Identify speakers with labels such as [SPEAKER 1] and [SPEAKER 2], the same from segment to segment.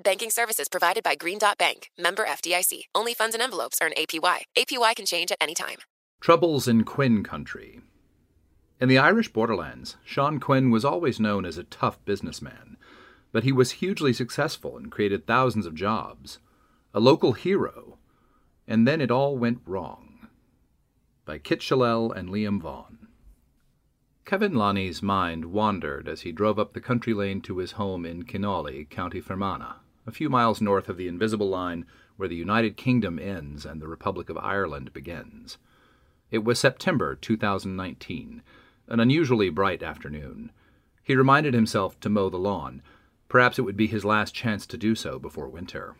[SPEAKER 1] Banking services provided by Green Dot Bank, member FDIC. Only funds and envelopes earn APY. APY can change at any time.
[SPEAKER 2] Troubles in Quinn Country. In the Irish borderlands, Sean Quinn was always known as a tough businessman, but he was hugely successful and created thousands of jobs. A local hero. And then it all went wrong. By Kit Chellel and Liam Vaughan. Kevin Lunney's mind wandered as he drove up the country lane to his home in Kinawley, County Fermanagh, a few miles north of the invisible line where the United Kingdom ends and the Republic of Ireland begins. It was September 2019, an unusually bright afternoon. He reminded himself to mow the lawn. Perhaps it would be his last chance to do so before winter.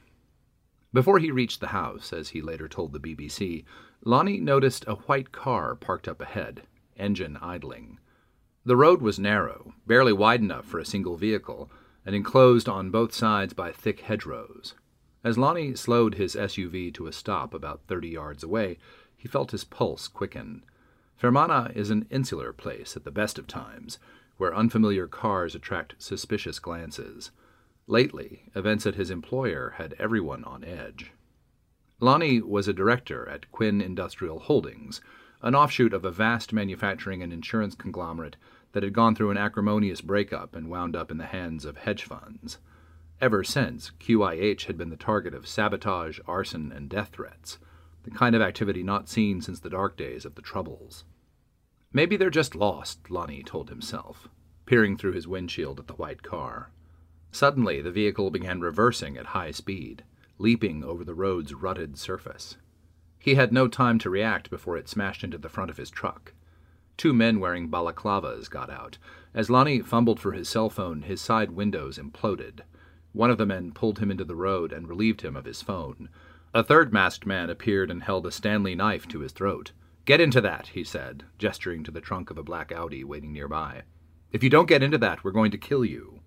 [SPEAKER 2] Before he reached the house, as he later told the BBC, Lunney noticed a white car parked up ahead, engine idling. The road was narrow, barely wide enough for a single vehicle, and enclosed on both sides by thick hedgerows. As Lunney slowed his SUV to a stop about thirty yards away, he felt his pulse quicken. Fermanagh is an insular place at the best of times, where unfamiliar cars attract suspicious glances. Lately, events at his employer had everyone on edge. Lunney was a director at Quinn Industrial Holdings, an offshoot of a vast manufacturing and insurance conglomerate that had gone through an acrimonious breakup and wound up in the hands of hedge funds. Ever since, QIH had been the target of sabotage, arson, and death threats, the kind of activity not seen since the dark days of the Troubles. Maybe they're just lost, Lunney told himself, peering through his windshield at the white car. Suddenly, the vehicle began reversing at high speed, leaping over the road's rutted surface. He had no time to react before it smashed into the front of his truck. Two men wearing balaclavas got out. As Lunney fumbled for his cell phone, his side windows imploded. One of the men pulled him into the road and relieved him of his phone. A third masked man appeared and held a Stanley knife to his throat. Get into that, he said, gesturing to the trunk of a black Audi waiting nearby. If you don't get into that, we're going to kill you.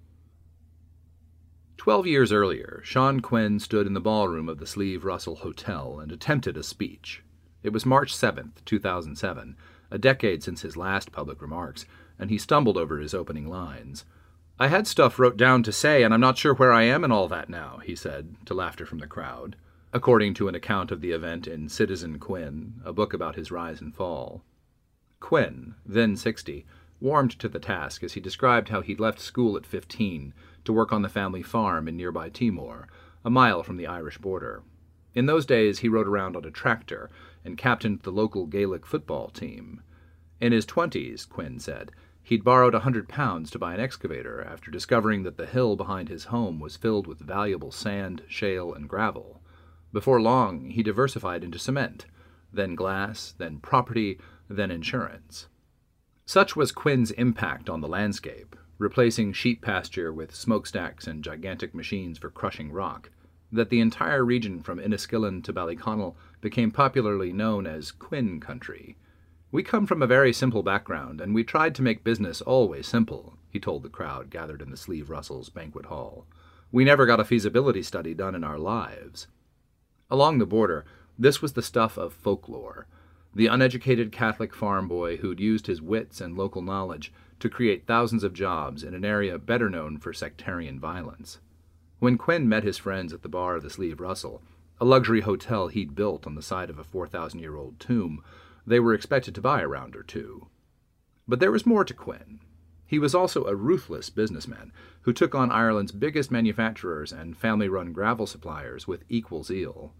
[SPEAKER 2] Twelve years earlier, Sean Quinn stood in the ballroom of the Slieve Russell Hotel and attempted a speech. It was March 7th, 2007, a decade since his last public remarks, and he stumbled over his opening lines. I had stuff wrote down to say, and I'm not sure where I am and all that now, he said, to laughter from the crowd, according to an account of the event in Citizen Quinn, a book about his rise and fall. Quinn, then 60, warmed to the task as he described how he'd left school at 15 to work on the family farm in nearby Teemore, a mile from the Irish border. In those days, he rode around on a tractor and captained the local Gaelic football team. In his twenties, Quinn said, he'd borrowed a hundred pounds to buy an excavator after discovering that the hill behind his home was filled with valuable sand, shale, and gravel. Before long, he diversified into cement, then glass, then property, then insurance. Such was Quinn's impact on the landscape, replacing sheep pasture with smokestacks and gigantic machines for crushing rock, that the entire region from Enniskillen to Ballyconnell became popularly known as Quinn Country. We come from a very simple background, and we tried to make business always simple, he told the crowd gathered in the Slieve Russell's banquet hall. We never got a feasibility study done in our lives. Along the border, this was the stuff of folklore the uneducated Catholic farm boy who'd used his wits and local knowledge to create thousands of jobs in an area better known for sectarian violence. When Quinn met his friends at the bar of the Slieve Russell, a luxury hotel he'd built on the side of a 4,000 year old tomb, they were expected to buy a round or two. But there was more to Quinn. He was also a ruthless businessman who took on Ireland's biggest manufacturers and family run gravel suppliers with equal zeal.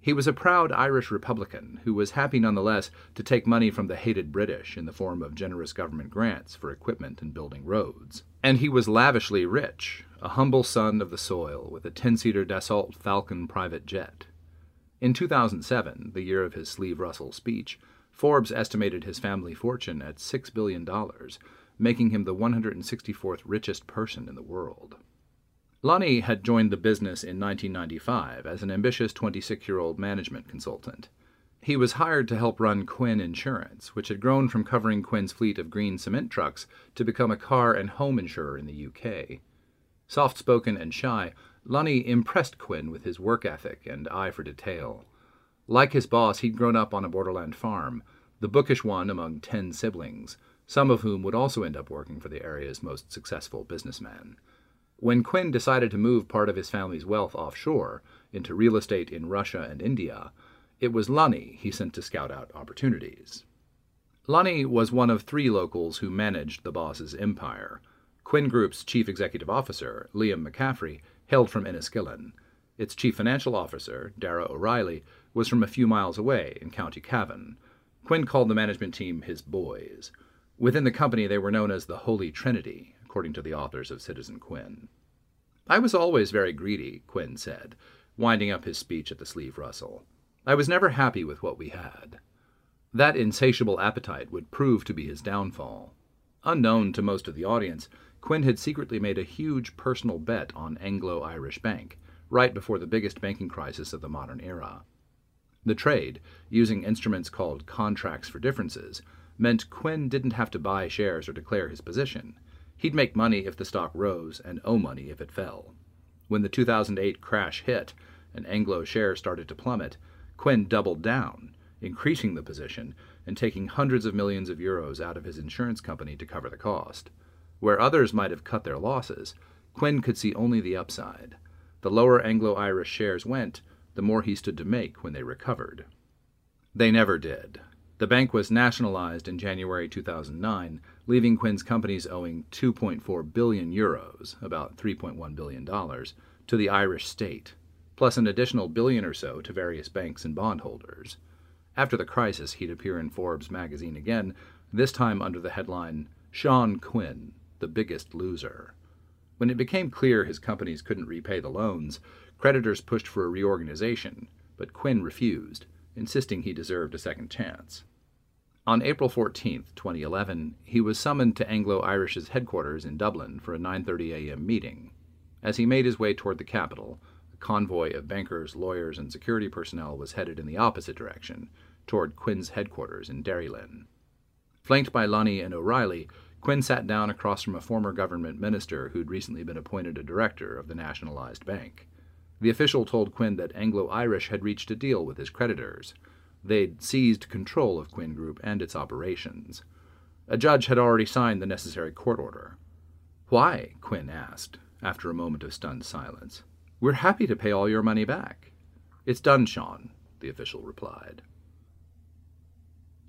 [SPEAKER 2] He was a proud Irish Republican who was happy nonetheless to take money from the hated British in the form of generous government grants for equipment and building roads. And he was lavishly rich, a humble son of the soil with a 10 seater Dassault Falcon private jet. In 2007, the year of his Slieve Russell speech, Forbes estimated his family fortune at $6 billion, making him the 164th richest person in the world. Lunney had joined the business in 1995 as an ambitious 26 year old management consultant. He was hired to help run Quinn Insurance, which had grown from covering Quinn's fleet of green cement trucks to become a car and home insurer in the UK. Soft spoken and shy, Lunney impressed Quinn with his work ethic and eye for detail. Like his boss, he'd grown up on a borderland farm, the bookish one among ten siblings, some of whom would also end up working for the area's most successful businessman. When Quinn decided to move part of his family's wealth offshore into real estate in Russia and India, it was Lunney he sent to scout out opportunities. Lunney was one of three locals who managed the boss's empire. Quinn Group's chief executive officer, Liam McCaffrey, hailed from Enniskillen. Its chief financial officer, Dara O'Reilly, was from a few miles away in County Cavan. Quinn called the management team his boys. Within the company, they were known as the Holy Trinity, according to the authors of Citizen Quinn. I was always very greedy, Quinn said, winding up his speech at the Slieve Russell. I was never happy with what we had. That insatiable appetite would prove to be his downfall. Unknown to most of the audience, Quinn had secretly made a huge personal bet on Anglo Irish Bank, right before the biggest banking crisis of the modern era. The trade, using instruments called contracts for differences, meant Quinn didn't have to buy shares or declare his position. He'd make money if the stock rose and owe money if it fell. When the 2008 crash hit and Anglo shares started to plummet, Quinn doubled down, increasing the position and taking hundreds of millions of euros out of his insurance company to cover the cost. Where others might have cut their losses, Quinn could see only the upside. The lower Anglo Irish shares went, the more he stood to make when they recovered. They never did. The bank was nationalized in January 2009, leaving Quinn's companies owing 2.4 billion euros, about 3.1 billion dollars, to the Irish state, plus an additional billion or so to various banks and bondholders. After the crisis, he'd appear in Forbes magazine again, this time under the headline Sean Quinn, the biggest loser. When it became clear his companies couldn't repay the loans, creditors pushed for a reorganization, but Quinn refused, insisting he deserved a second chance. On April 14, 2011, he was summoned to Anglo-Irish's headquarters in Dublin for a 9:30 a.m. meeting. As he made his way toward the capital, convoy of bankers, lawyers, and security personnel was headed in the opposite direction, toward Quinn's headquarters in Derrylin. Flanked by Lunney and O'Reilly, Quinn sat down across from a former government minister who'd recently been appointed a director of the nationalized bank. The official told Quinn that Anglo Irish had reached a deal with his creditors. They'd seized control of Quinn Group and its operations. A judge had already signed the necessary court order. Why? Quinn asked, after a moment of stunned silence. We're happy to pay all your money back. It's done, Sean, the official replied.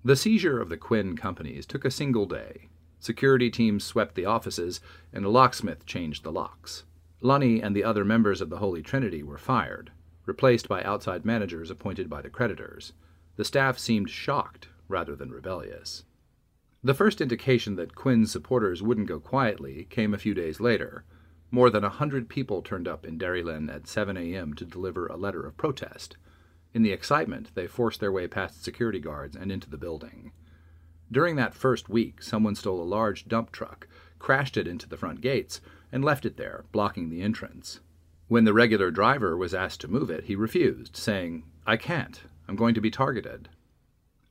[SPEAKER 2] The seizure of the Quinn companies took a single day, Security teams swept the offices, and a locksmith changed the locks. Lunney and the other members of the Holy Trinity were fired, replaced by outside managers appointed by the creditors. The staff seemed shocked rather than rebellious. The first indication that Quinn's supporters wouldn't go quietly came a few days later. More than a hundred people turned up in Derrylin at 7 a.m. to deliver a letter of protest. In the excitement, they forced their way past security guards and into the building. During that first week, someone stole a large dump truck, crashed it into the front gates, and left it there, blocking the entrance. When the regular driver was asked to move it, he refused, saying, I can't. I'm going to be targeted.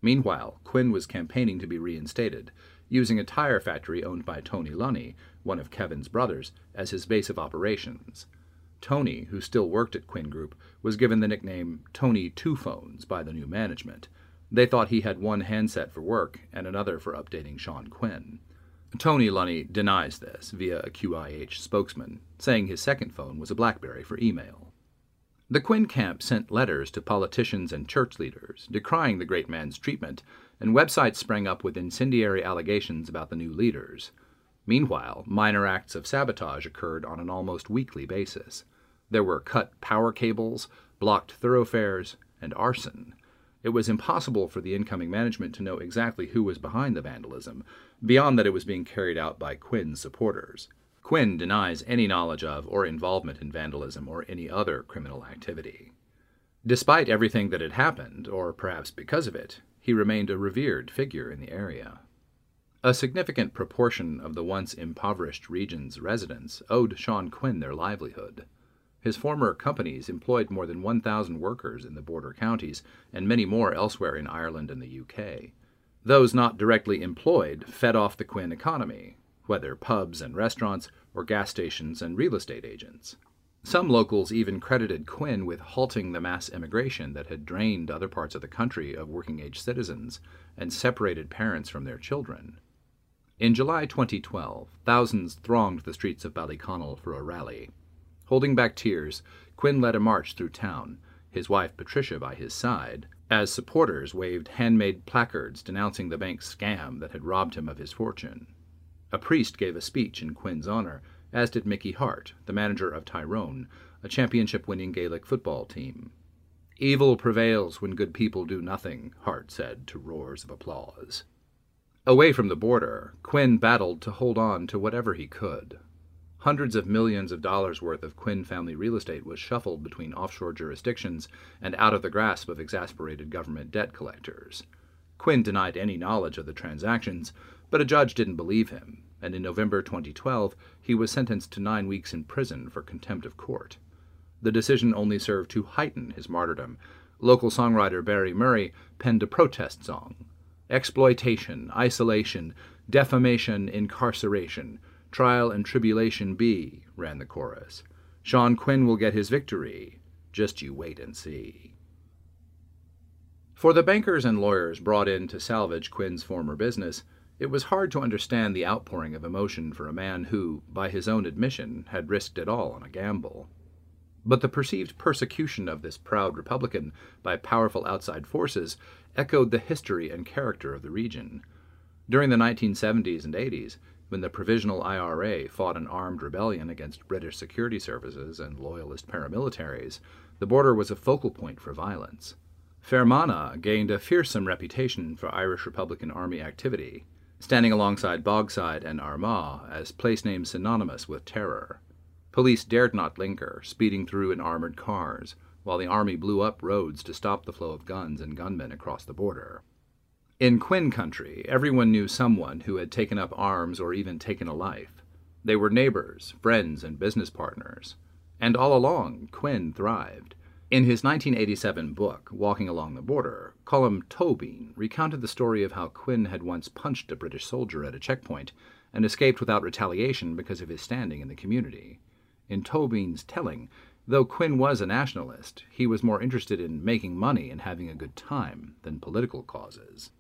[SPEAKER 2] Meanwhile, Quinn was campaigning to be reinstated, using a tire factory owned by Tony Lunney, one of Kevin's brothers, as his base of operations. Tony, who still worked at Quinn Group, was given the nickname Tony Two Phones by the new management, they thought he had one handset for work and another for updating Sean Quinn. Tony Lunney denies this via a QIH spokesman, saying his second phone was a Blackberry for email. The Quinn camp sent letters to politicians and church leaders decrying the great man's treatment, and websites sprang up with incendiary allegations about the new leaders. Meanwhile, minor acts of sabotage occurred on an almost weekly basis. There were cut power cables, blocked thoroughfares, and arson. It was impossible for the incoming management to know exactly who was behind the vandalism, beyond that it was being carried out by Quinn's supporters. Quinn denies any knowledge of or involvement in vandalism or any other criminal activity. Despite everything that had happened, or perhaps because of it, he remained a revered figure in the area. A significant proportion of the once impoverished region's residents owed Sean Quinn their livelihood. His former companies employed more than 1,000 workers in the border counties and many more elsewhere in Ireland and the UK. Those not directly employed fed off the Quinn economy, whether pubs and restaurants or gas stations and real estate agents. Some locals even credited Quinn with halting the mass immigration that had drained other parts of the country of working age citizens and separated parents from their children. In July 2012, thousands thronged the streets of Ballyconnell for a rally. Holding back tears, Quinn led a march through town, his wife Patricia by his side, as supporters waved handmade placards denouncing the bank's scam that had robbed him of his fortune. A priest gave a speech in Quinn's honor as did Mickey Harte, the manager of Tyrone, a championship winning Gaelic football team. Evil prevails when good people do nothing, Harte said to roars of applause. Away from the border, Quinn battled to hold on to whatever he could. Hundreds of millions of dollars worth of Quinn family real estate was shuffled between offshore jurisdictions and out of the grasp of exasperated government debt collectors. Quinn denied any knowledge of the transactions, but a judge didn't believe him, and in November 2012 he was sentenced to nine weeks in prison for contempt of court. The decision only served to heighten his martyrdom. Local songwriter Barry Murray penned a protest song Exploitation, isolation, defamation, incarceration, trial and tribulation be, ran the chorus. Sean Quinn will get his victory. Just you wait and see. For the bankers and lawyers brought in to salvage Quinn's former business, it was hard to understand the outpouring of emotion for a man who, by his own admission, had risked it all on a gamble. But the perceived persecution of this proud Republican by powerful outside forces echoed the history and character of the region. During the 1970s and 80s, when the Provisional IRA fought an armed rebellion against British security services and loyalist paramilitaries, the border was a focal point for violence. Fermanagh gained a fearsome reputation for Irish Republican Army activity, standing alongside Bogside and Armagh as place names synonymous with terror. Police dared not linger, speeding through in armored cars, while the army blew up roads to stop the flow of guns and gunmen across the border. In Quinn country, everyone knew someone who had taken up arms or even taken a life. They were neighbors, friends, and business partners. And all along, Quinn thrived. In his 1987 book, Walking Along the Border, Colm Tóibín recounted the story of how Quinn had once punched a British soldier at a checkpoint and escaped without retaliation because of his standing in the community. In Tóibín's telling, though Quinn was a nationalist, he was more interested in making money and having a good time than political causes.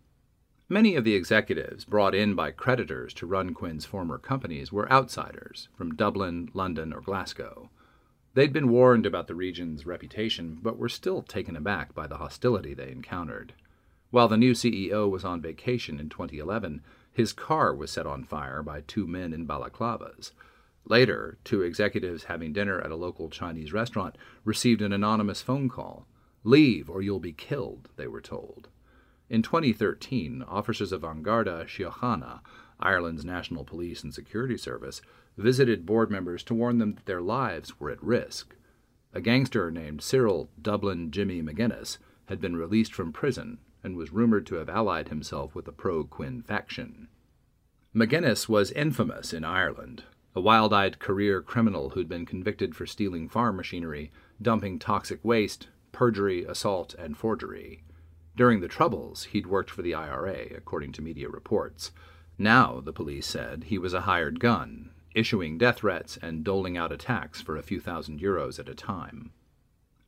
[SPEAKER 2] Many of the executives brought in by creditors to run Quinn's former companies were outsiders from Dublin, London, or Glasgow. They'd been warned about the region's reputation, but were still taken aback by the hostility they encountered. While the new CEO was on vacation in 2011, his car was set on fire by two men in balaclavas. Later, two executives having dinner at a local Chinese restaurant received an anonymous phone call. Leave or you'll be killed, they were told. In 2013, officers of An Garda Síochána, Ireland's national police and security service, visited board members to warn them that their lives were at risk. A gangster named Cyril Dublin Jimmy McGuinness had been released from prison and was rumored to have allied himself with the pro Quinn faction. McGuinness was infamous in Ireland, a wild eyed career criminal who'd been convicted for stealing farm machinery, dumping toxic waste, perjury, assault, and forgery. During the Troubles, he'd worked for the IRA, according to media reports. Now, the police said, he was a hired gun, issuing death threats and doling out attacks for a few thousand euros at a time.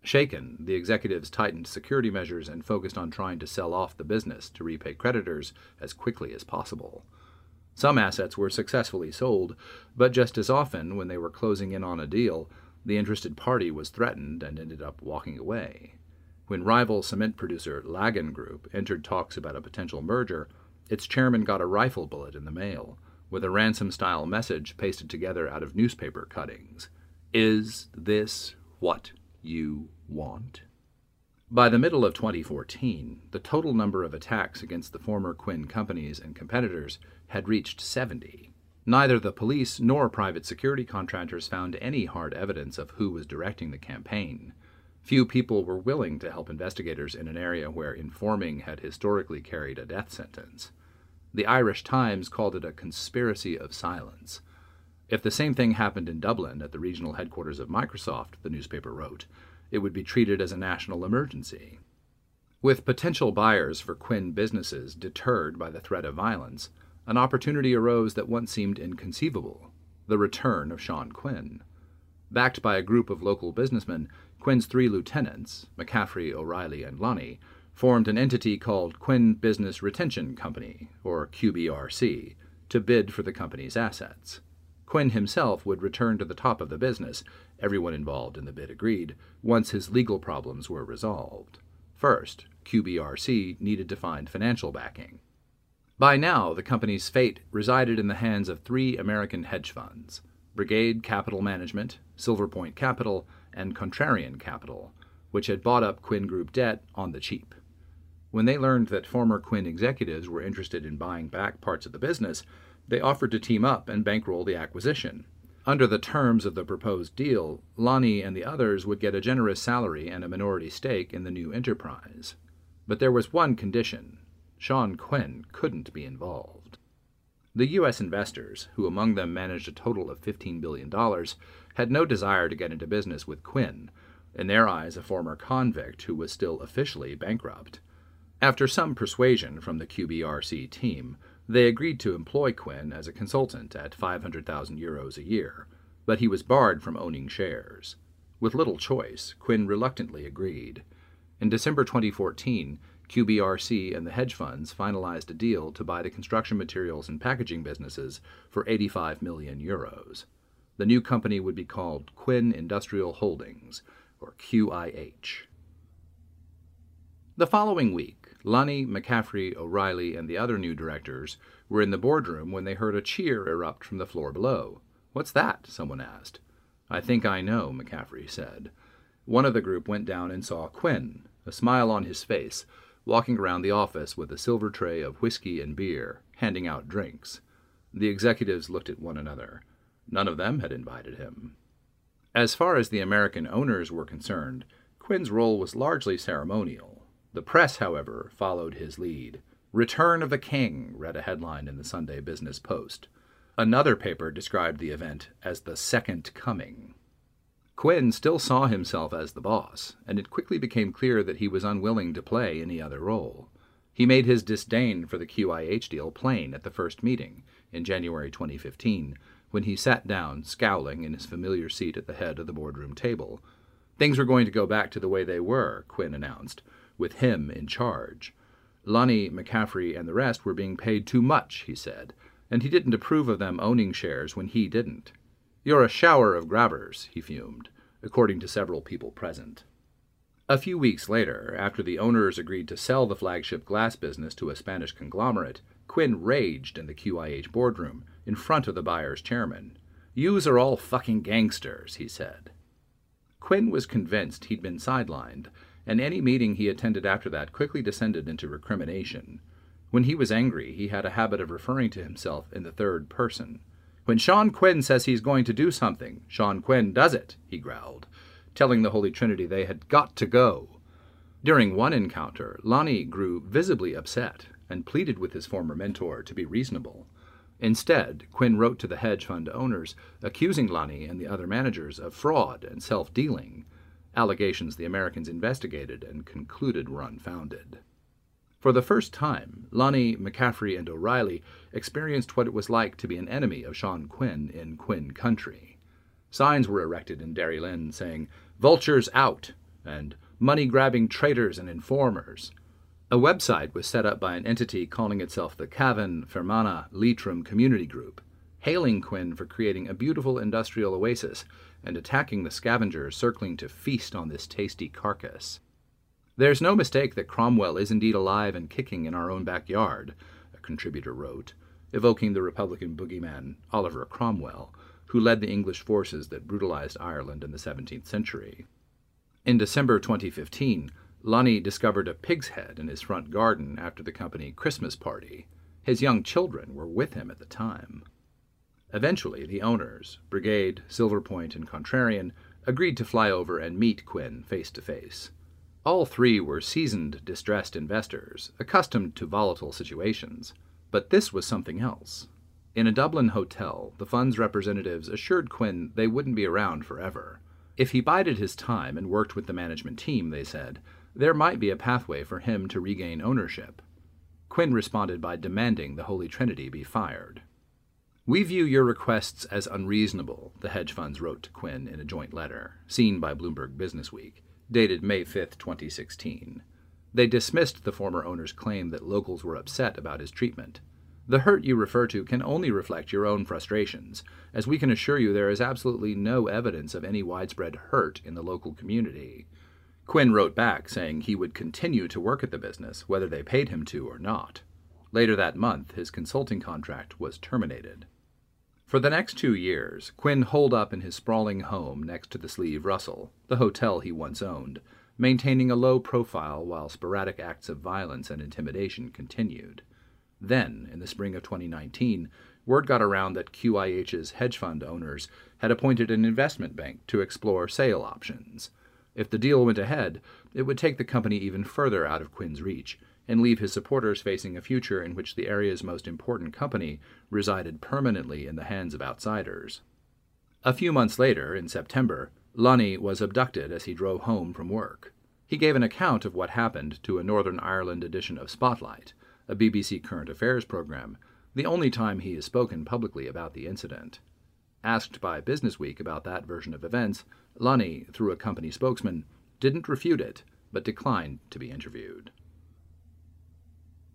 [SPEAKER 2] Shaken, the executives tightened security measures and focused on trying to sell off the business to repay creditors as quickly as possible. Some assets were successfully sold, but just as often, when they were closing in on a deal, the interested party was threatened and ended up walking away. When rival cement producer Lagan Group entered talks about a potential merger, its chairman got a rifle bullet in the mail with a ransom style message pasted together out of newspaper cuttings Is this what you want? By the middle of 2014, the total number of attacks against the former Quinn companies and competitors had reached 70. Neither the police nor private security contractors found any hard evidence of who was directing the campaign. Few people were willing to help investigators in an area where informing had historically carried a death sentence. The Irish Times called it a conspiracy of silence. If the same thing happened in Dublin at the regional headquarters of Microsoft, the newspaper wrote, it would be treated as a national emergency. With potential buyers for Quinn businesses deterred by the threat of violence, an opportunity arose that once seemed inconceivable the return of Sean Quinn. Backed by a group of local businessmen, Quinn's three lieutenants, McCaffrey, O'Reilly, and Lunney, formed an entity called Quinn Business Retention Company, or QBRC, to bid for the company's assets. Quinn himself would return to the top of the business, everyone involved in the bid agreed, once his legal problems were resolved. First, QBRC needed to find financial backing. By now, the company's fate resided in the hands of three American hedge funds Brigade Capital Management, Silver Point Capital, and Contrarian Capital, which had bought up Quinn Group debt on the cheap. When they learned that former Quinn executives were interested in buying back parts of the business, they offered to team up and bankroll the acquisition. Under the terms of the proposed deal, Lunney and the others would get a generous salary and a minority stake in the new enterprise. But there was one condition Sean Quinn couldn't be involved. The U.S. investors, who among them managed a total of $15 billion, had no desire to get into business with Quinn, in their eyes a former convict who was still officially bankrupt. After some persuasion from the QBRC team, they agreed to employ Quinn as a consultant at 500,000 euros a year, but he was barred from owning shares. With little choice, Quinn reluctantly agreed. In December 2014, QBRC and the hedge funds finalized a deal to buy the construction materials and packaging businesses for 85 million euros. The new company would be called Quinn Industrial Holdings, or QIH. The following week, Lunney, McCaffrey, O'Reilly, and the other new directors were in the boardroom when they heard a cheer erupt from the floor below. What's that? someone asked. I think I know, McCaffrey said. One of the group went down and saw Quinn, a smile on his face, walking around the office with a silver tray of whiskey and beer, handing out drinks. The executives looked at one another. None of them had invited him. As far as the American owners were concerned, Quinn's role was largely ceremonial. The press, however, followed his lead. Return of the King, read a headline in the Sunday Business Post. Another paper described the event as the Second Coming. Quinn still saw himself as the boss, and it quickly became clear that he was unwilling to play any other role. He made his disdain for the QIH deal plain at the first meeting, in January 2015, when he sat down, scowling, in his familiar seat at the head of the boardroom table. Things were going to go back to the way they were, Quinn announced with him in charge. Lunney, McCaffrey, and the rest were being paid too much, he said, and he didn't approve of them owning shares when he didn't. You're a shower of grabbers, he fumed, according to several people present. A few weeks later, after the owners agreed to sell the flagship glass business to a Spanish conglomerate, Quinn raged in the QIH boardroom in front of the buyer's chairman. Yous are all fucking gangsters, he said. Quinn was convinced he'd been sidelined and any meeting he attended after that quickly descended into recrimination. When he was angry, he had a habit of referring to himself in the third person. When Sean Quinn says he's going to do something, Sean Quinn does it, he growled, telling the Holy Trinity they had got to go. During one encounter, Lunney grew visibly upset and pleaded with his former mentor to be reasonable. Instead, Quinn wrote to the hedge fund owners, accusing Lunney and the other managers of fraud and self dealing allegations the Americans investigated and concluded were unfounded. For the first time, Lunney, McCaffrey, and O'Reilly experienced what it was like to be an enemy of Sean Quinn in Quinn country. Signs were erected in Derrylin saying, Vultures out! and money grabbing traitors and informers. A website was set up by an entity calling itself the Cavan Fermanagh Leitrim Community Group, hailing Quinn for creating a beautiful industrial oasis and attacking the scavengers circling to feast on this tasty carcass. There's no mistake that Cromwell is indeed alive and kicking in our own backyard, contributor wrote, evoking the Republican boogeyman Oliver Cromwell, who led the English forces that brutalized Ireland in the 17th century. In December 2015, Lunney discovered a pig's head in his front garden after the company Christmas party. His young children were with him at the time. Eventually, the owners, Brigade, Silverpoint, and Contrarian, agreed to fly over and meet Quinn face to face. All three were seasoned, distressed investors, accustomed to volatile situations. But this was something else. In a Dublin hotel, the fund's representatives assured Quinn they wouldn't be around forever. If he bided his time and worked with the management team, they said, there might be a pathway for him to regain ownership. Quinn responded by demanding the Holy Trinity be fired. We view your requests as unreasonable, the hedge funds wrote to Quinn in a joint letter, seen by Bloomberg Businessweek, dated May 5, 2016. They dismissed the former owner's claim that locals were upset about his treatment. The hurt you refer to can only reflect your own frustrations, as we can assure you there is absolutely no evidence of any widespread hurt in the local community. Quinn wrote back saying he would continue to work at the business, whether they paid him to or not. Later that month, his consulting contract was terminated. For the next two years, Quinn holed up in his sprawling home next to the Slieve Russell, the hotel he once owned, maintaining a low profile while sporadic acts of violence and intimidation continued. Then, in the spring of 2019, word got around that QIH's hedge fund owners had appointed an investment bank to explore sale options. If the deal went ahead, it would take the company even further out of Quinn's reach and leave his supporters facing a future in which the area's most important company resided permanently in the hands of outsiders. A few months later, in September, Lunney was abducted as he drove home from work. He gave an account of what happened to a Northern Ireland edition of Spotlight, a BBC current affairs program, the only time he has spoken publicly about the incident. Asked by Businessweek about that version of events, Lunney, through a company spokesman, didn't refute it, but declined to be interviewed.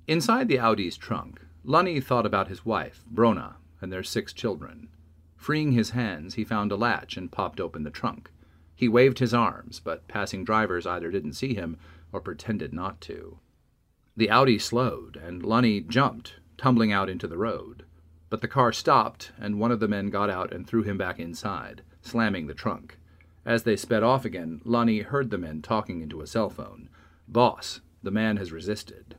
[SPEAKER 2] Inside the Audi's trunk, Lunney thought about his wife, Bronagh, and their six children. Freeing his hands, he found a latch and popped open the trunk. He waved his arms, but passing drivers either didn't see him or pretended not to. The Audi slowed, and Lunney jumped, tumbling out into the road. But the car stopped, and one of the men got out and threw him back inside, slamming the trunk. As they sped off again, Lunney heard the men talking into a cell phone. Boss, the man has resisted.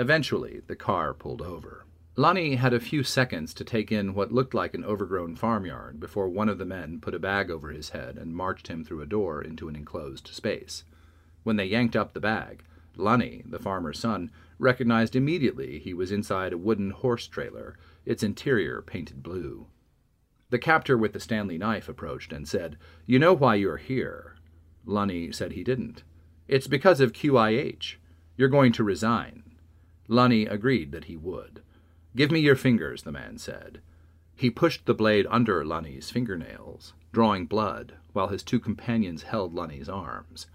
[SPEAKER 2] Eventually, the car pulled over. Lunney had a few seconds to take in what looked like an overgrown farmyard before one of the men put a bag over his head and marched him through a door into an enclosed space. When they yanked up the bag, Lunney, the farmer's son, recognized immediately he was inside a wooden horse trailer, its interior painted blue. The captor with the Stanley knife approached and said, You know why you're here. Lunney said he didn't. It's because of QIH. You're going to resign. Lunney agreed that he would. Give me your fingers, the man said. He pushed the blade under Lunney's fingernails, drawing blood, while his two companions held Lunney's arms.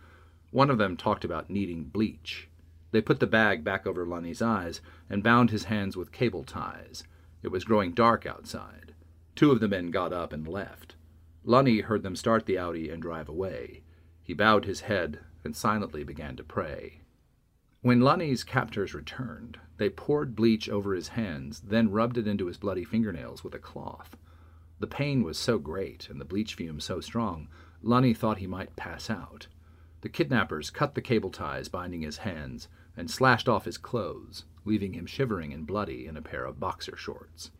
[SPEAKER 2] One of them talked about needing bleach. They put the bag back over Lunney's eyes and bound his hands with cable ties. It was growing dark outside. Two of the men got up and left. Lunney heard them start the Audi and drive away. He bowed his head and silently began to pray. When Lunney's captors returned, they poured bleach over his hands, then rubbed it into his bloody fingernails with a cloth. The pain was so great and the bleach fumes so strong, Lunney thought he might pass out. The kidnappers cut the cable ties binding his hands and slashed off his clothes, leaving him shivering and bloody in a pair of boxer shorts.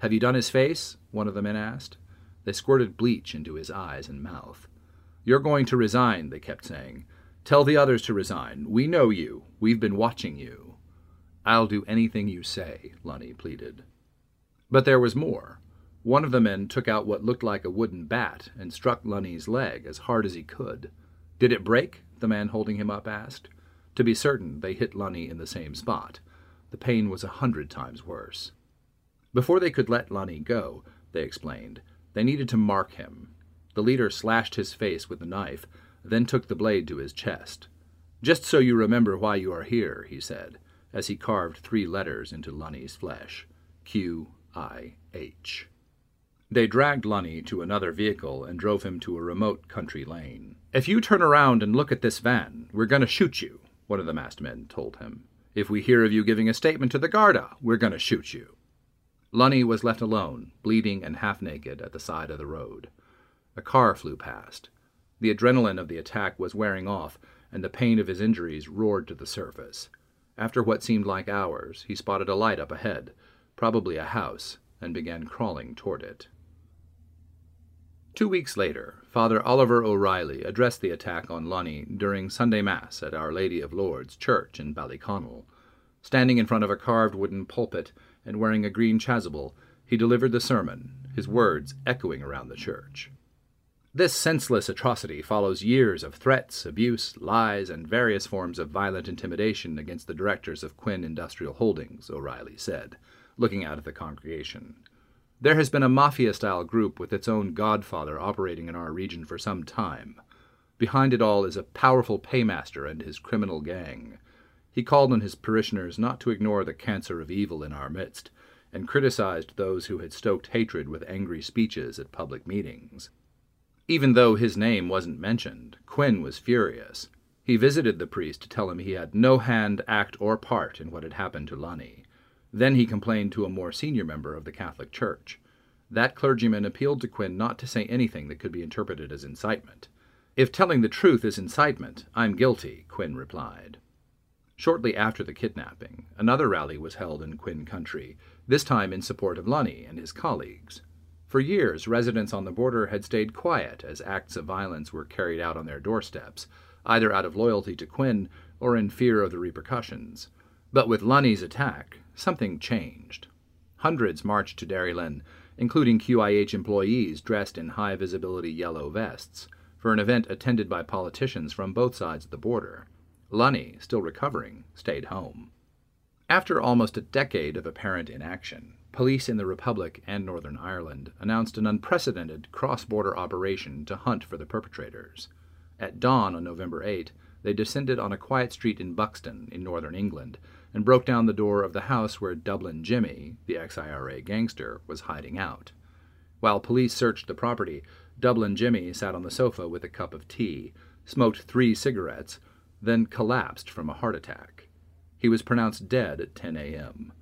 [SPEAKER 2] Have you done his face? one of the men asked. They squirted bleach into his eyes and mouth. You're going to resign, they kept saying. Tell the others to resign. We know you. We've been watching you. I'll do anything you say, Lunney pleaded. But there was more. One of the men took out what looked like a wooden bat and struck Lunney's leg as hard as he could. Did it break? the man holding him up asked. To be certain, they hit Lunney in the same spot. The pain was a hundred times worse. Before they could let Lunney go, they explained, they needed to mark him. The leader slashed his face with the knife, then took the blade to his chest. Just so you remember why you are here, he said, as he carved three letters into Lunney's flesh Q I H. They dragged Lunney to another vehicle and drove him to a remote country lane. If you turn around and look at this van, we're going to shoot you, one of the masked men told him. If we hear of you giving a statement to the Garda, we're going to shoot you. Lunney was left alone, bleeding and half naked, at the side of the road. A car flew past. The adrenaline of the attack was wearing off, and the pain of his injuries roared to the surface. After what seemed like hours, he spotted a light up ahead, probably a house, and began crawling toward it. Two weeks later, Father Oliver O'Reilly addressed the attack on Lunney during Sunday Mass at Our Lady of Lourdes Church in Ballyconnell. Standing in front of a carved wooden pulpit and wearing a green chasuble, he delivered the sermon, his words echoing around the church. This senseless atrocity follows years of threats, abuse, lies, and various forms of violent intimidation against the directors of Quinn Industrial Holdings, O'Reilly said, looking out at the congregation. There has been a mafia style group with its own godfather operating in our region for some time. Behind it all is a powerful paymaster and his criminal gang. He called on his parishioners not to ignore the cancer of evil in our midst, and criticized those who had stoked hatred with angry speeches at public meetings. Even though his name wasn't mentioned, Quinn was furious. He visited the priest to tell him he had no hand, act, or part in what had happened to Lunney. Then he complained to a more senior member of the Catholic Church. That clergyman appealed to Quinn not to say anything that could be interpreted as incitement. If telling the truth is incitement, I'm guilty, Quinn replied. Shortly after the kidnapping, another rally was held in Quinn Country, this time in support of Lunney and his colleagues. For years, residents on the border had stayed quiet as acts of violence were carried out on their doorsteps, either out of loyalty to Quinn or in fear of the repercussions. But with Lunney's attack, something changed. Hundreds marched to Derrylin, including QIH employees dressed in high visibility yellow vests, for an event attended by politicians from both sides of the border. Lunney, still recovering, stayed home. After almost a decade of apparent inaction, police in the Republic and Northern Ireland announced an unprecedented cross border operation to hunt for the perpetrators. At dawn on November 8, they descended on a quiet street in Buxton, in northern England, and broke down the door of the house where Dublin Jimmy, the ex IRA gangster, was hiding out. While police searched the property, Dublin Jimmy sat on the sofa with a cup of tea, smoked three cigarettes, then collapsed from a heart attack. He was pronounced dead at 10 a.m.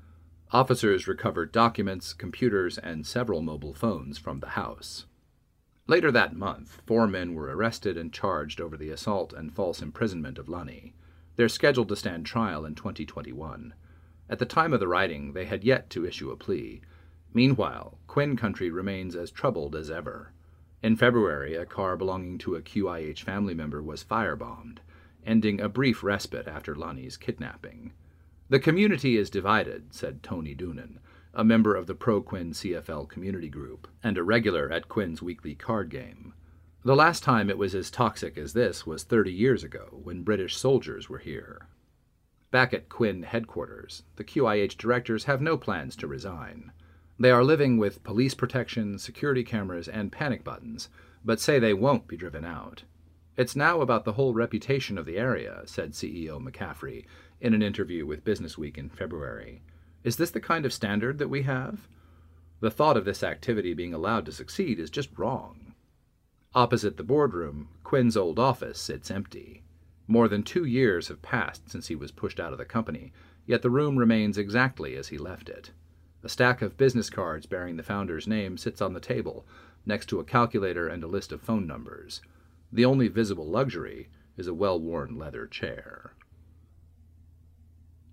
[SPEAKER 2] Officers recovered documents, computers, and several mobile phones from the house. Later that month, four men were arrested and charged over the assault and false imprisonment of Lunney. They're scheduled to stand trial in 2021. At the time of the writing, they had yet to issue a plea. Meanwhile, Quinn Country remains as troubled as ever. In February, a car belonging to a QIH family member was firebombed, ending a brief respite after Lunney's kidnapping. The community is divided, said Tony Doonan, a member of the pro Quinn CFL community group and a regular at Quinn's weekly card game. The last time it was as toxic as this was 30 years ago when British soldiers were here. Back at Quinn headquarters, the QIH directors have no plans to resign. They are living with police protection, security cameras, and panic buttons, but say they won't be driven out. It's now about the whole reputation of the area, said CEO McCaffrey, in an interview with Businessweek in February. Is this the kind of standard that we have? The thought of this activity being allowed to succeed is just wrong. Opposite the boardroom, Quinn's old office sits empty. More than two years have passed since he was pushed out of the company, yet the room remains exactly as he left it. A stack of business cards bearing the founder's name sits on the table, next to a calculator and a list of phone numbers. The only visible luxury is a well worn leather chair.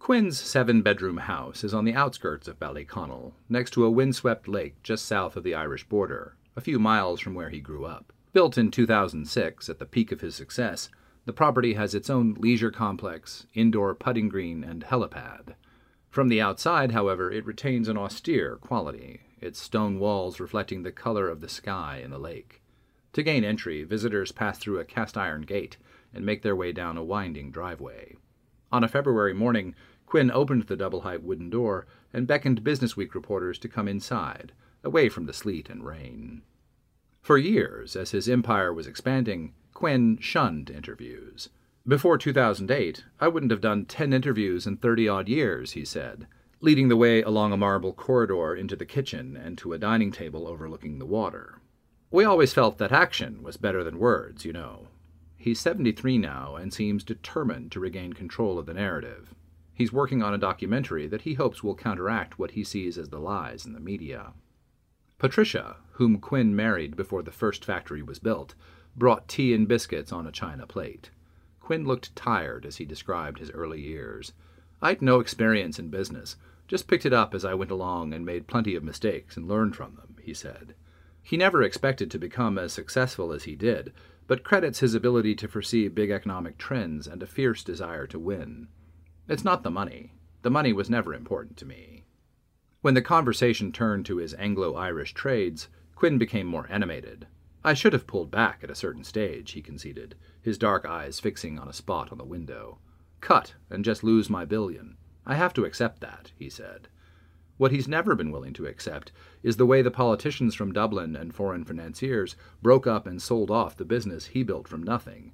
[SPEAKER 2] Quinn's seven bedroom house is on the outskirts of Ballyconnell, next to a windswept lake just south of the Irish border, a few miles from where he grew up. Built in 2006, at the peak of his success, the property has its own leisure complex, indoor putting green, and helipad. From the outside, however, it retains an austere quality, its stone walls reflecting the color of the sky and the lake. To gain entry, visitors pass through a cast iron gate and make their way down a winding driveway. On a February morning, Quinn opened the double height wooden door and beckoned Business Week reporters to come inside, away from the sleet and rain. For years, as his empire was expanding, Quinn shunned interviews. Before 2008, I wouldn't have done 10 interviews in 30 odd years, he said, leading the way along a marble corridor into the kitchen and to a dining table overlooking the water. We always felt that action was better than words, you know. He's 73 now and seems determined to regain control of the narrative. He's working on a documentary that he hopes will counteract what he sees as the lies in the media. Patricia, whom Quinn married before the first factory was built, brought tea and biscuits on a china plate. Quinn looked tired as he described his early years. I'd no experience in business, just picked it up as I went along and made plenty of mistakes and learned from them, he said. He never expected to become as successful as he did, but credits his ability to foresee big economic trends and a fierce desire to win. It's not the money. The money was never important to me. When the conversation turned to his Anglo Irish trades, Quinn became more animated. I should have pulled back at a certain stage, he conceded, his dark eyes fixing on a spot on the window. Cut, and just lose my billion. I have to accept that, he said. What he's never been willing to accept is the way the politicians from Dublin and foreign financiers broke up and sold off the business he built from nothing.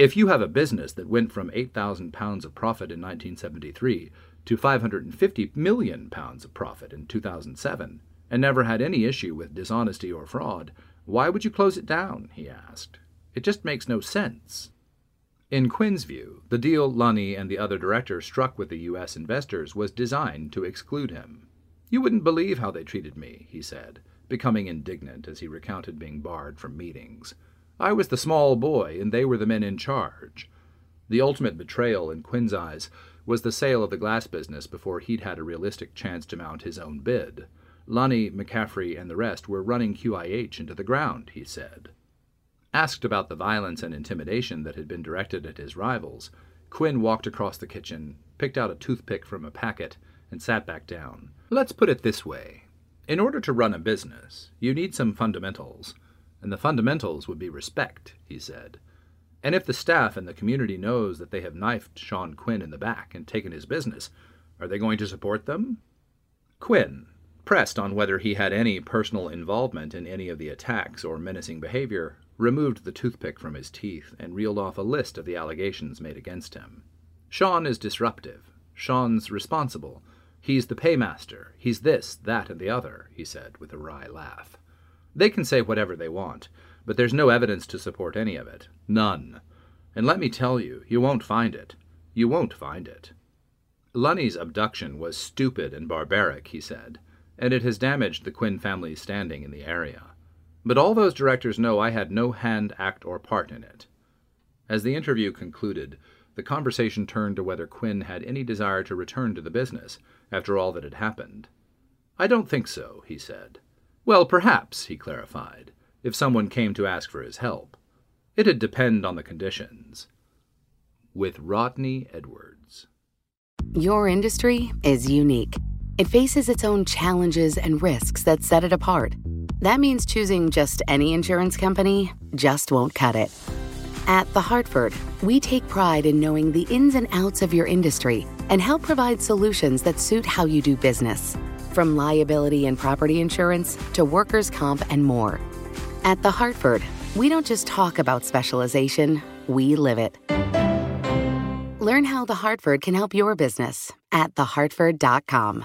[SPEAKER 2] If you have a business that went from £8,000 of profit in 1973 to 550 million pounds of profit in 2007 and never had any issue with dishonesty or fraud, why would you close it down? he asked. It just makes no sense. In Quinn's view, the deal Lunney and the other directors struck with the U.S. investors was designed to exclude him. You wouldn't believe how they treated me, he said, becoming indignant as he recounted being barred from meetings. I was the small boy, and they were the men in charge. The ultimate betrayal in Quinn's eyes was the sale of the glass business before he'd had a realistic chance to mount his own bid. Lunney, McCaffrey, and the rest were running QIH into the ground, he said. Asked about the violence and intimidation that had been directed at his rivals, Quinn walked across the kitchen, picked out a toothpick from a packet, and sat back down. Let's put it this way. In order to run a business, you need some fundamentals, and the fundamentals would be respect, he said. And if the staff and the community knows that they have knifed Sean Quinn in the back and taken his business, are they going to support them? Quinn, pressed on whether he had any personal involvement in any of the attacks or menacing behavior, removed the toothpick from his teeth and reeled off a list of the allegations made against him. Sean is disruptive. Sean's responsible. He's the paymaster. He's this, that, and the other, he said with a wry laugh. They can say whatever they want, but there's no evidence to support any of it. None. And let me tell you, you won't find it. You won't find it. Lunney's abduction was stupid and barbaric, he said and it has damaged the Quinn family's standing in the area. But all those directors know I had no hand, act, or part in it. As the interview concluded, the conversation turned to whether Quinn had any desire to return to the business after all that had happened. I don't think so, he said. Well, perhaps, he clarified, if someone came to ask for his help. It'd depend on the conditions. With Rodney Edwards.
[SPEAKER 3] Your industry is unique. It faces its own challenges and risks that set it apart. That means choosing just any insurance company just won't cut it. At The Hartford, we take pride in knowing the ins and outs of your industry and help provide solutions that suit how you do business. From liability and property insurance to workers' comp and more. At The Hartford, we don't just talk about specialization, we live it. Learn how The Hartford can help your business at thehartford.com.